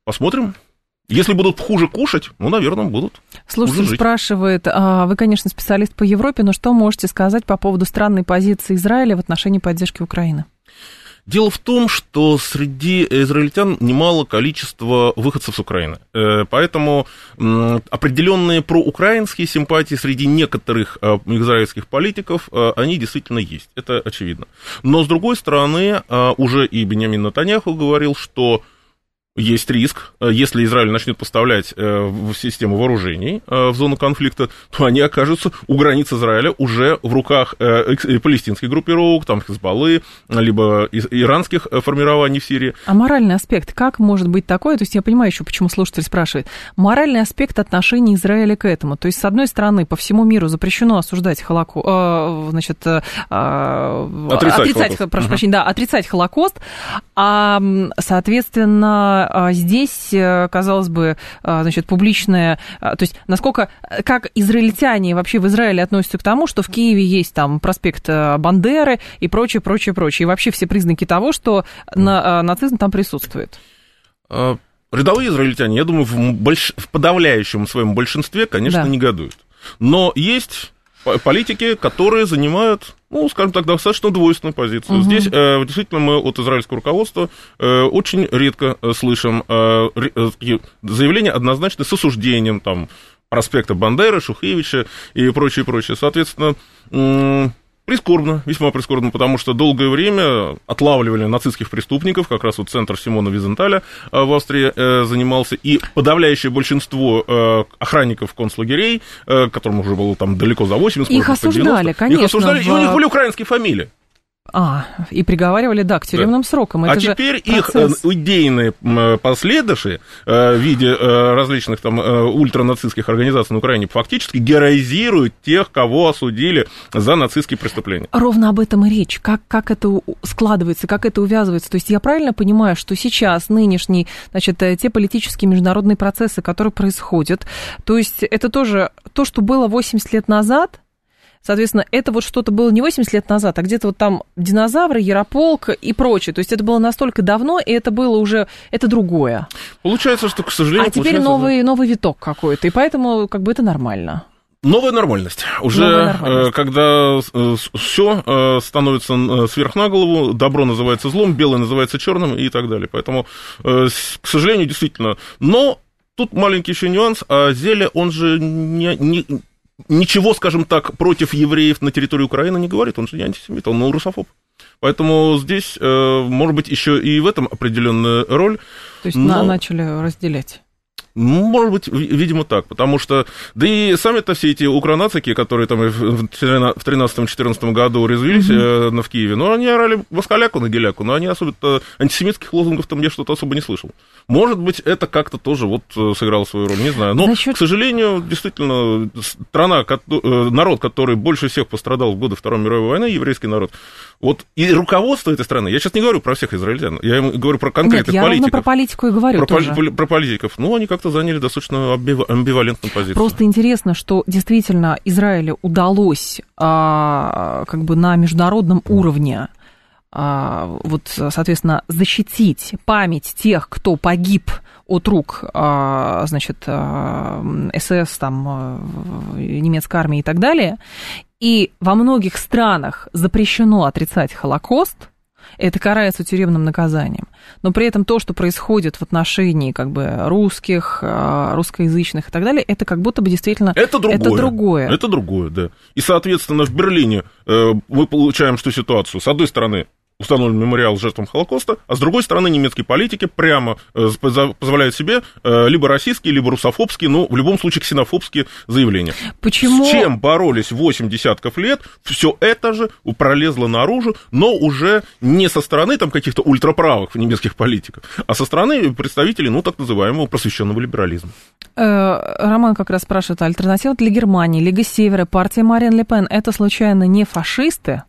посмотрим. Если будут хуже кушать, ну, наверное, будут. Слушатель спрашивает, а, вы, конечно, специалист по Европе, но что можете сказать по поводу странной позиции Израиля в отношении поддержки Украины? Дело в том, что среди израильтян немало количество выходцев с Украины. Э, поэтому определенные проукраинские симпатии среди некоторых э, израильских политиков, э, они действительно есть. Это очевидно. Но, с другой стороны, уже и Бенямин Натаньяху говорил, что есть риск, э, если Израиль начнет поставлять э, в систему вооружений э, в зону конфликта, то они окажутся у границ Израиля уже в руках палестинских группировок, там Хизбаллы, либо иранских формирований в Сирии. А моральный аспект, как может быть такое? То есть я понимаю еще, почему слушатель спрашивает. Моральный аспект отношений Израиля к этому. То есть, с одной стороны, по всему миру запрещено осуждать Холокост, значит, отрицать, отрицать Холокост. прошу uh-huh. прощения, да, отрицать Холокост, а, соответственно, а, здесь, э, казалось бы, а, значит, публичное... То есть насколько... Как израильтяне вообще в Израиле относятся к тому, что в Киеве есть там проспект Бандеры и прочее, прочее, прочее. И вообще все признаки того, что на, нацизм там присутствует. Рядовые израильтяне, я думаю, в, больш... в подавляющем своем большинстве, конечно, да. негодуют. Но есть политики, которые занимают, ну, скажем так, достаточно двойственную позицию. Угу. Здесь э, действительно мы от израильского руководства э, очень редко э, слышим заявления однозначно с осуждением там, проспекта Бандеры, Шухевича и прочее, прочее. Соответственно, Прискорбно, весьма прискорбно, потому что долгое время отлавливали нацистских преступников, как раз вот центр Симона Визенталя э, в Австрии э, занимался, и подавляющее большинство э, охранников концлагерей, которым уже было там далеко за 80, их осуждали, 90, конечно. Их осуждали, в... и у них были украинские фамилии. А, и приговаривали, да, к тюремным да. срокам. Это а теперь их э, идейные последующие э, в виде э, различных там ультранацистских организаций на Украине фактически героизируют тех, кого осудили за нацистские преступления. Ровно об этом и речь. Как, как это складывается, как это увязывается. То есть я правильно понимаю, что сейчас нынешние, значит, те политические международные процессы, которые происходят, то есть это тоже то, что было 80 лет назад, Соответственно, это вот что-то было не 80 лет назад, а где-то вот там динозавры, Ярополк и прочее. То есть это было настолько давно, и это было уже, это другое. Получается, что, к сожалению... А теперь новый, новый виток какой-то, и поэтому как бы это нормально. Новая нормальность. Уже Новая э, нормальность. когда э, все э, становится сверх на голову, добро называется злом, белое называется черным и так далее. Поэтому, к сожалению, действительно. Но тут маленький еще нюанс. А Зеле, он же не, не, ничего, скажем так, против евреев на территории Украины не говорит, он же не антисемит, он русофоб. Поэтому здесь, э, может быть, еще и в этом определенная роль. То есть но... начали разделять. Может быть, видимо, так, потому что, да и сами-то все эти укронацики, которые там в 13-14 году резвились mm-hmm. на, в Киеве, ну, они орали москаляку на геляку, но они особо антисемитских лозунгов там я что-то особо не слышал. Может быть, это как-то тоже вот э, сыграло свою роль, не знаю. Но, Насчет... к сожалению, действительно, страна, э, народ, который больше всех пострадал в годы Второй мировой войны, еврейский народ, вот и руководство этой страны, я сейчас не говорю про всех израильтян, я говорю про конкретных Нет, я политиков. про политику и говорю про, тоже. Про, про политиков. Ну, они как-то заняли достаточно амбивалентную позицию. Просто интересно, что действительно Израилю удалось а, как бы на международном уровне а, вот, соответственно, защитить память тех, кто погиб от рук, а, значит, а, СС, там, немецкой армии и так далее. И во многих странах запрещено отрицать Холокост, это карается тюремным наказанием. Но при этом то, что происходит в отношении как бы русских, русскоязычных и так далее, это как будто бы действительно это другое. Это другое, это другое да. И, соответственно, в Берлине э, мы получаем что ситуацию. С одной стороны, установлен мемориал жертвам Холокоста, а с другой стороны немецкие политики прямо э, позволяют себе э, либо российские, либо русофобские, ну, в любом случае ксенофобские заявления. Почему? С чем боролись 8 десятков лет, все это же пролезло наружу, но уже не со стороны там каких-то ультраправых немецких политиков, а со стороны представителей, ну, так называемого просвещенного либерализма. Э, Роман как раз спрашивает, альтернатива для Германии, Лига Севера, партия Марин Ле Пен, это случайно не фашисты?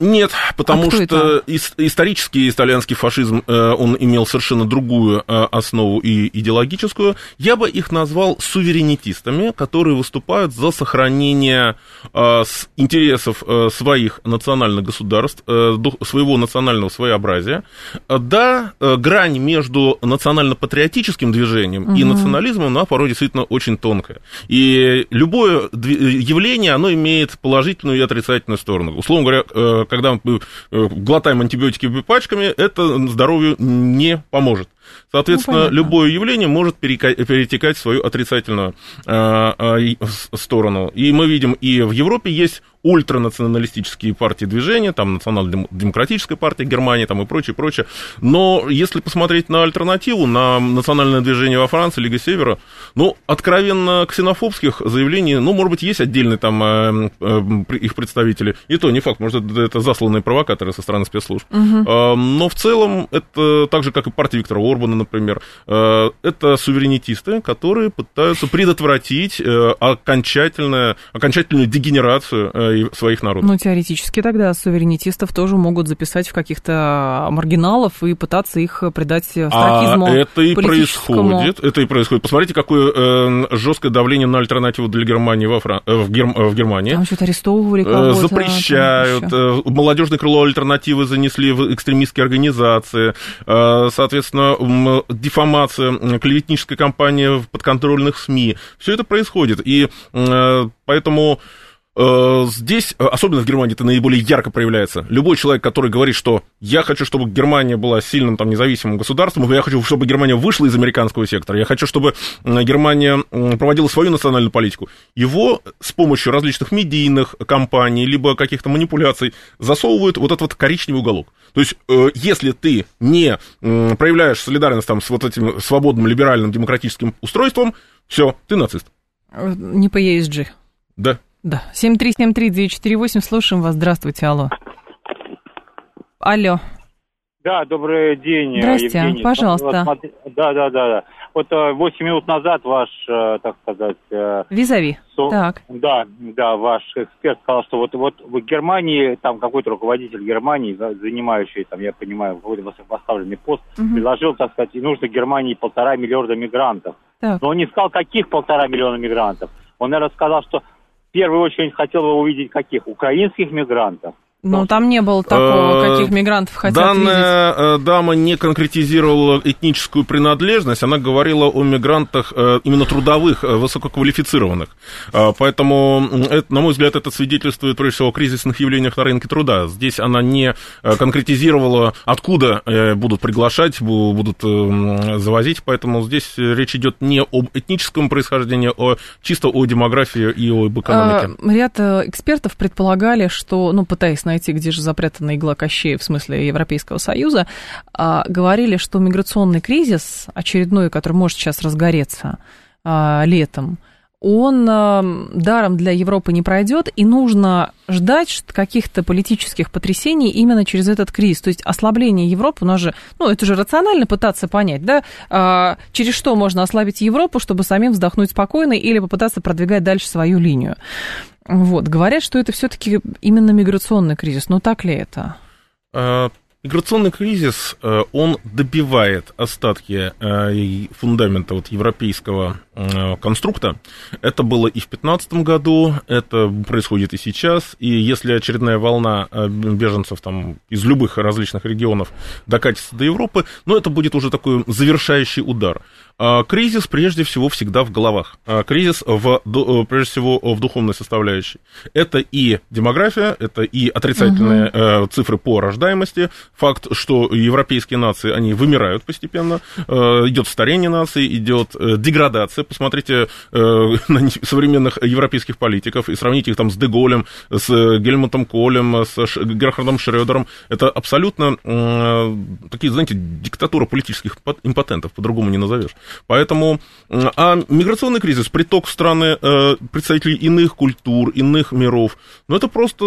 Нет, потому а что ис- исторический итальянский фашизм, э, он имел совершенно другую э, основу и идеологическую. Я бы их назвал суверенитистами, которые выступают за сохранение э, интересов своих национальных государств, своего национального своеобразия. Да, грань между национально-патриотическим движением угу. и национализмом, она порой действительно очень тонкая. И любое явление, оно имеет положительную и отрицательную сторону. Условно говоря, когда мы э, глотаем антибиотики пачками, это здоровью не поможет. Соответственно, ну, любое явление может перетекать в свою отрицательную э, э, сторону. И мы видим, и в Европе есть ультранационалистические партии движения, там национально-демократическая партия Германии там и прочее, прочее. Но если посмотреть на альтернативу, на национальное движение во Франции, Лига Севера, ну, откровенно ксенофобских заявлений, ну, может быть, есть отдельные там э, э, их представители, и то не факт, может, это, это засланные провокаторы со стороны спецслужб. Угу. Э, но в целом это так же, как и партия Виктора Орбана, Орбана, например, это суверенитисты, которые пытаются предотвратить окончательную, окончательную дегенерацию своих народов. Ну, теоретически тогда суверенитистов тоже могут записать в каких-то маргиналов и пытаться их придать страхизму а это и происходит. Это и происходит. Посмотрите, какое э, жесткое давление на альтернативу для Германии во Фран... э, в, Герм... в Германии. Там что-то арестовывали кого-то. Запрещают. Молодежное крыло альтернативы занесли в экстремистские организации. Э, соответственно, дефамация, клеветническая кампания в подконтрольных СМИ. Все это происходит. И э, поэтому здесь, э, особенно в Германии, это наиболее ярко проявляется. Любой человек, который говорит, что я хочу, чтобы Германия была сильным там, независимым государством, я хочу, чтобы Германия вышла из американского сектора, я хочу, чтобы Германия проводила свою национальную политику, его с помощью различных медийных компаний, либо каких-то манипуляций засовывают вот этот вот коричневый уголок. То есть, э, если ты не проявляешь солидарность там, с вот этим свободным, либеральным, демократическим устройством, все, ты нацист. Не по ESG. Да. Да, 7373948, слушаем вас. Здравствуйте, алло. Алло. Да, добрый день, Здрасте, Евгений. пожалуйста. Да, да, да, да. Вот 8 э, минут назад ваш, э, так сказать... Э, Визави, со... так. Да, да, ваш эксперт сказал, что вот, вот в Германии, там какой-то руководитель Германии, занимающий, там, я понимаю, какой-то высокопоставленный пост, угу. предложил, так сказать, нужно Германии полтора миллиарда мигрантов. Так. Но он не сказал, каких полтора миллиона мигрантов. Он, наверное, сказал, что в первую очередь хотел бы увидеть каких? Украинских мигрантов. Ну, там не было такого, э, каких мигрантов хотят Данная видеть. Э, дама не конкретизировала этническую принадлежность, она говорила о мигрантах э, именно трудовых, высококвалифицированных. Поэтому, это, на мой взгляд, это свидетельствует, прежде всего, о кризисных явлениях на рынке труда. Здесь она не конкретизировала, откуда будут приглашать, будут завозить, поэтому здесь речь идет не об этническом происхождении, а чисто о демографии и об экономике. Ряд экспертов предполагали, что, ну, пытаясь найти, где же запрятана игла Кощея в смысле Европейского Союза, а, говорили, что миграционный кризис, очередной, который может сейчас разгореться а, летом, он даром для Европы не пройдет, и нужно ждать каких-то политических потрясений именно через этот кризис. То есть ослабление Европы, у нас же, ну, это же рационально пытаться понять, да, э, через что можно ослабить Европу, чтобы самим вздохнуть спокойно или попытаться продвигать дальше свою линию. Вот, говорят, что это все-таки именно миграционный кризис, но так ли это? А, миграционный кризис, э, он добивает остатки э, фундамента вот европейского конструкта. Это было и в 2015 году, это происходит и сейчас. И если очередная волна беженцев там, из любых различных регионов докатится до Европы, ну, это будет уже такой завершающий удар. А, кризис прежде всего всегда в головах. А, кризис в, э, прежде всего в духовной составляющей. Это и демография, это и отрицательные угу. цифры по рождаемости, факт, что европейские нации, они вымирают постепенно, э, идет старение наций, идет деградация. Посмотрите на современных европейских политиков и сравните их там с Деголем, с Гельмутом Колем, с Герхардом Шредером. Это абсолютно такие, знаете, диктатура политических импотентов, по-другому не назовешь. Поэтому, а миграционный кризис, приток страны э, представителей иных культур, иных миров, ну, это просто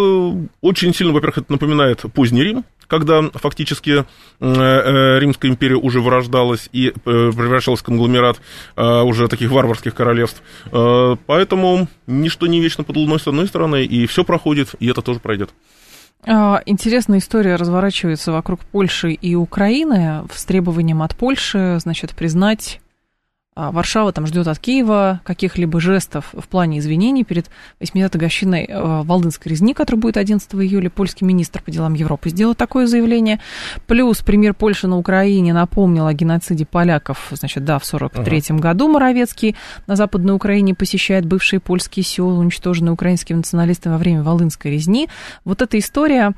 очень сильно, во-первых, это напоминает поздний Рим, когда фактически э, э, Римская империя уже вырождалась и превращалась в конгломерат уже таких варварских королевств. Поэтому ничто не вечно под луной с одной стороны, и все проходит, и это тоже пройдет. А, интересная история разворачивается вокруг Польши и Украины с требованием от Польши, значит, признать Варшава там ждет от Киева каких-либо жестов в плане извинений перед 80-й годовщиной э, Валдынской резни, которая будет 11 июля. Польский министр по делам Европы сделал такое заявление. Плюс премьер Польши на Украине напомнил о геноциде поляков, значит, да, в 43-м ага. году Моровецкий на Западной Украине посещает бывшие польские села, уничтоженные украинскими националистами во время Волынской резни. Вот эта история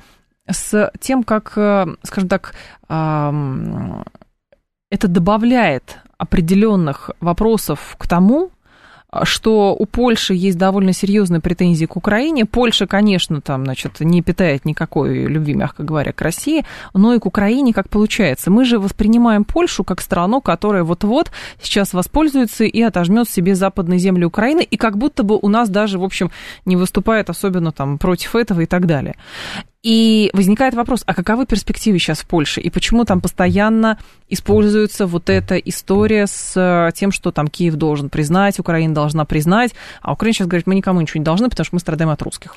с тем, как, э, скажем так, это добавляет определенных вопросов к тому, что у Польши есть довольно серьезные претензии к Украине. Польша, конечно, там, значит, не питает никакой любви, мягко говоря, к России, но и к Украине как получается. Мы же воспринимаем Польшу как страну, которая вот-вот сейчас воспользуется и отожмет себе западные земли Украины, и как будто бы у нас даже, в общем, не выступает особенно там против этого и так далее. И возникает вопрос, а каковы перспективы сейчас в Польше? И почему там постоянно используется вот эта история с э, тем, что там Киев должен признать, Украина должна признать, а Украина сейчас говорит, мы никому ничего не должны, потому что мы страдаем от русских.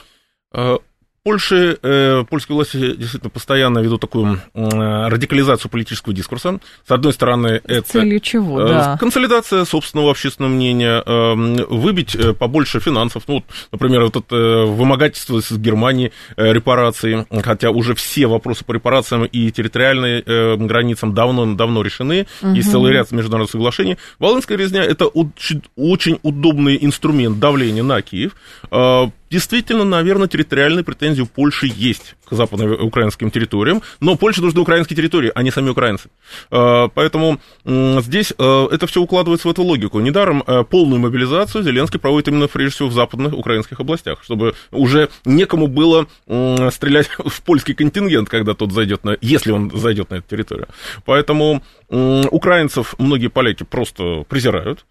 Польше, э, польские власти действительно постоянно ведут такую э, радикализацию политического дискурса. С одной стороны, с это целью чего, э, да. консолидация собственного общественного мнения, э, выбить э, побольше финансов. Ну, вот, например, вот это вымогательство из Германии э, репараций, хотя уже все вопросы по репарациям и территориальным э, границам давно, давно решены. Угу. Есть целый ряд международных соглашений. Волынская резня – это очень, очень удобный инструмент давления на Киев. Э, Действительно, наверное, территориальные претензии у Польши есть к западноукраинским территориям, но Польша нужна украинские территории, а не сами украинцы. Э, поэтому здесь э, это все укладывается в эту логику. Недаром э, полную мобилизацию Зеленский проводит именно, прежде всего, в западных украинских областях, чтобы уже некому было стрелять в польский контингент, когда тот зайдет на... если он зайдет на эту территорию. Поэтому украинцев многие поляки просто презирают,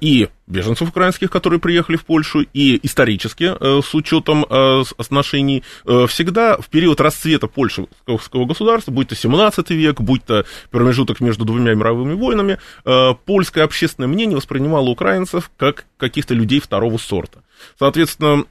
и беженцев украинских, которые приехали в Польшу, и исторически, с учетом отношений, всегда в период расцвета польского государства, будь то 17 век, будь то промежуток между двумя мировыми войнами, э, польское общественное мнение воспринимало украинцев как каких-то людей второго сорта. Соответственно,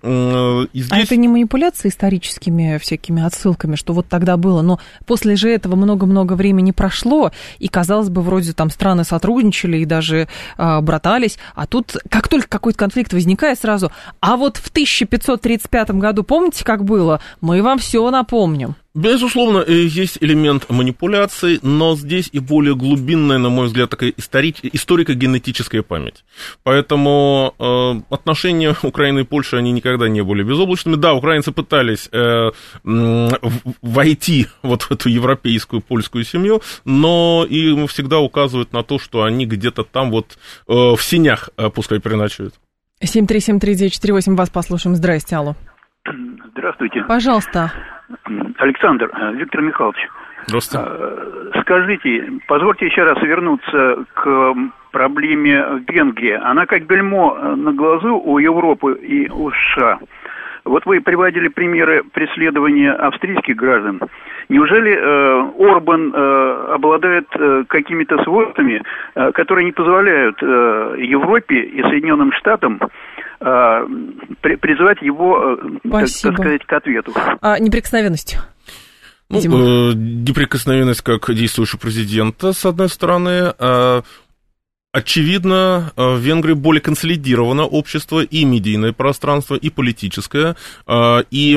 и здесь... А это не манипуляции историческими всякими отсылками, что вот тогда было, но после же этого много-много времени прошло, и, казалось бы, вроде там страны сотрудничали и даже э, братались, а тут как только какой-то конфликт возникает сразу, а вот в 1535 году, помните, как было? Мы вам все напомним. Безусловно, э, есть элемент манипуляции, но здесь и более глубинная, на мой взгляд, такая историк, историко-генетическая память. Поэтому э, отношения Украины и Польши, они никогда не были безоблачными. Да, украинцы пытались э, войти вот в эту европейскую польскую семью, но им всегда указывают на то, что они где-то там вот э, в синях э, пускай переночуют. 7373948, вас послушаем. Здрасте, алло. Здравствуйте. Пожалуйста. Александр, э, Виктор Михайлович. Здравствуйте. Э, скажите, позвольте еще раз вернуться к проблеме Венгрии. Она как бельмо э, на глазу у Европы и у США. Вот вы приводили примеры преследования австрийских граждан. Неужели э, Орбан э, обладает э, какими-то свойствами, э, которые не позволяют э, Европе и Соединенным Штатам э, при, призывать его, э, так, так сказать, к ответу? А, неприкосновенностью. Ну, э, неприкосновенность как действующего президента, с одной стороны, э, Очевидно, э, в Венгрии более консолидировано общество и медийное пространство, и политическое, э, и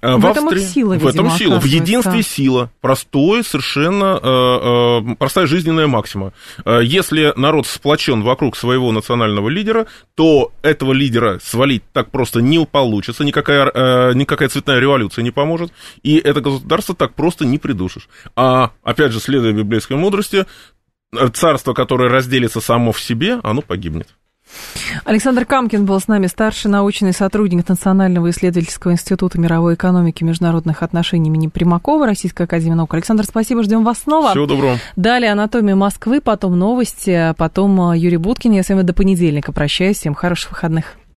э, в, в этом Австрии, сила, в этом сила, в единстве сила, простой, совершенно простая жизненная максима. Если народ сплочен вокруг своего национального лидера, то этого лидера свалить так просто не получится, никакая, никакая цветная революция не поможет, и это государство так просто не придушишь. А, опять же, следуя библейской мудрости, царство, которое разделится само в себе, оно погибнет. Александр Камкин был с нами, старший научный сотрудник Национального исследовательского института мировой экономики и международных отношений имени Примакова, Российской академии наук. Александр, спасибо, ждем вас снова. Всего доброго. Далее «Анатомия Москвы», потом новости, потом Юрий Буткин. Я с вами до понедельника прощаюсь. Всем хороших выходных.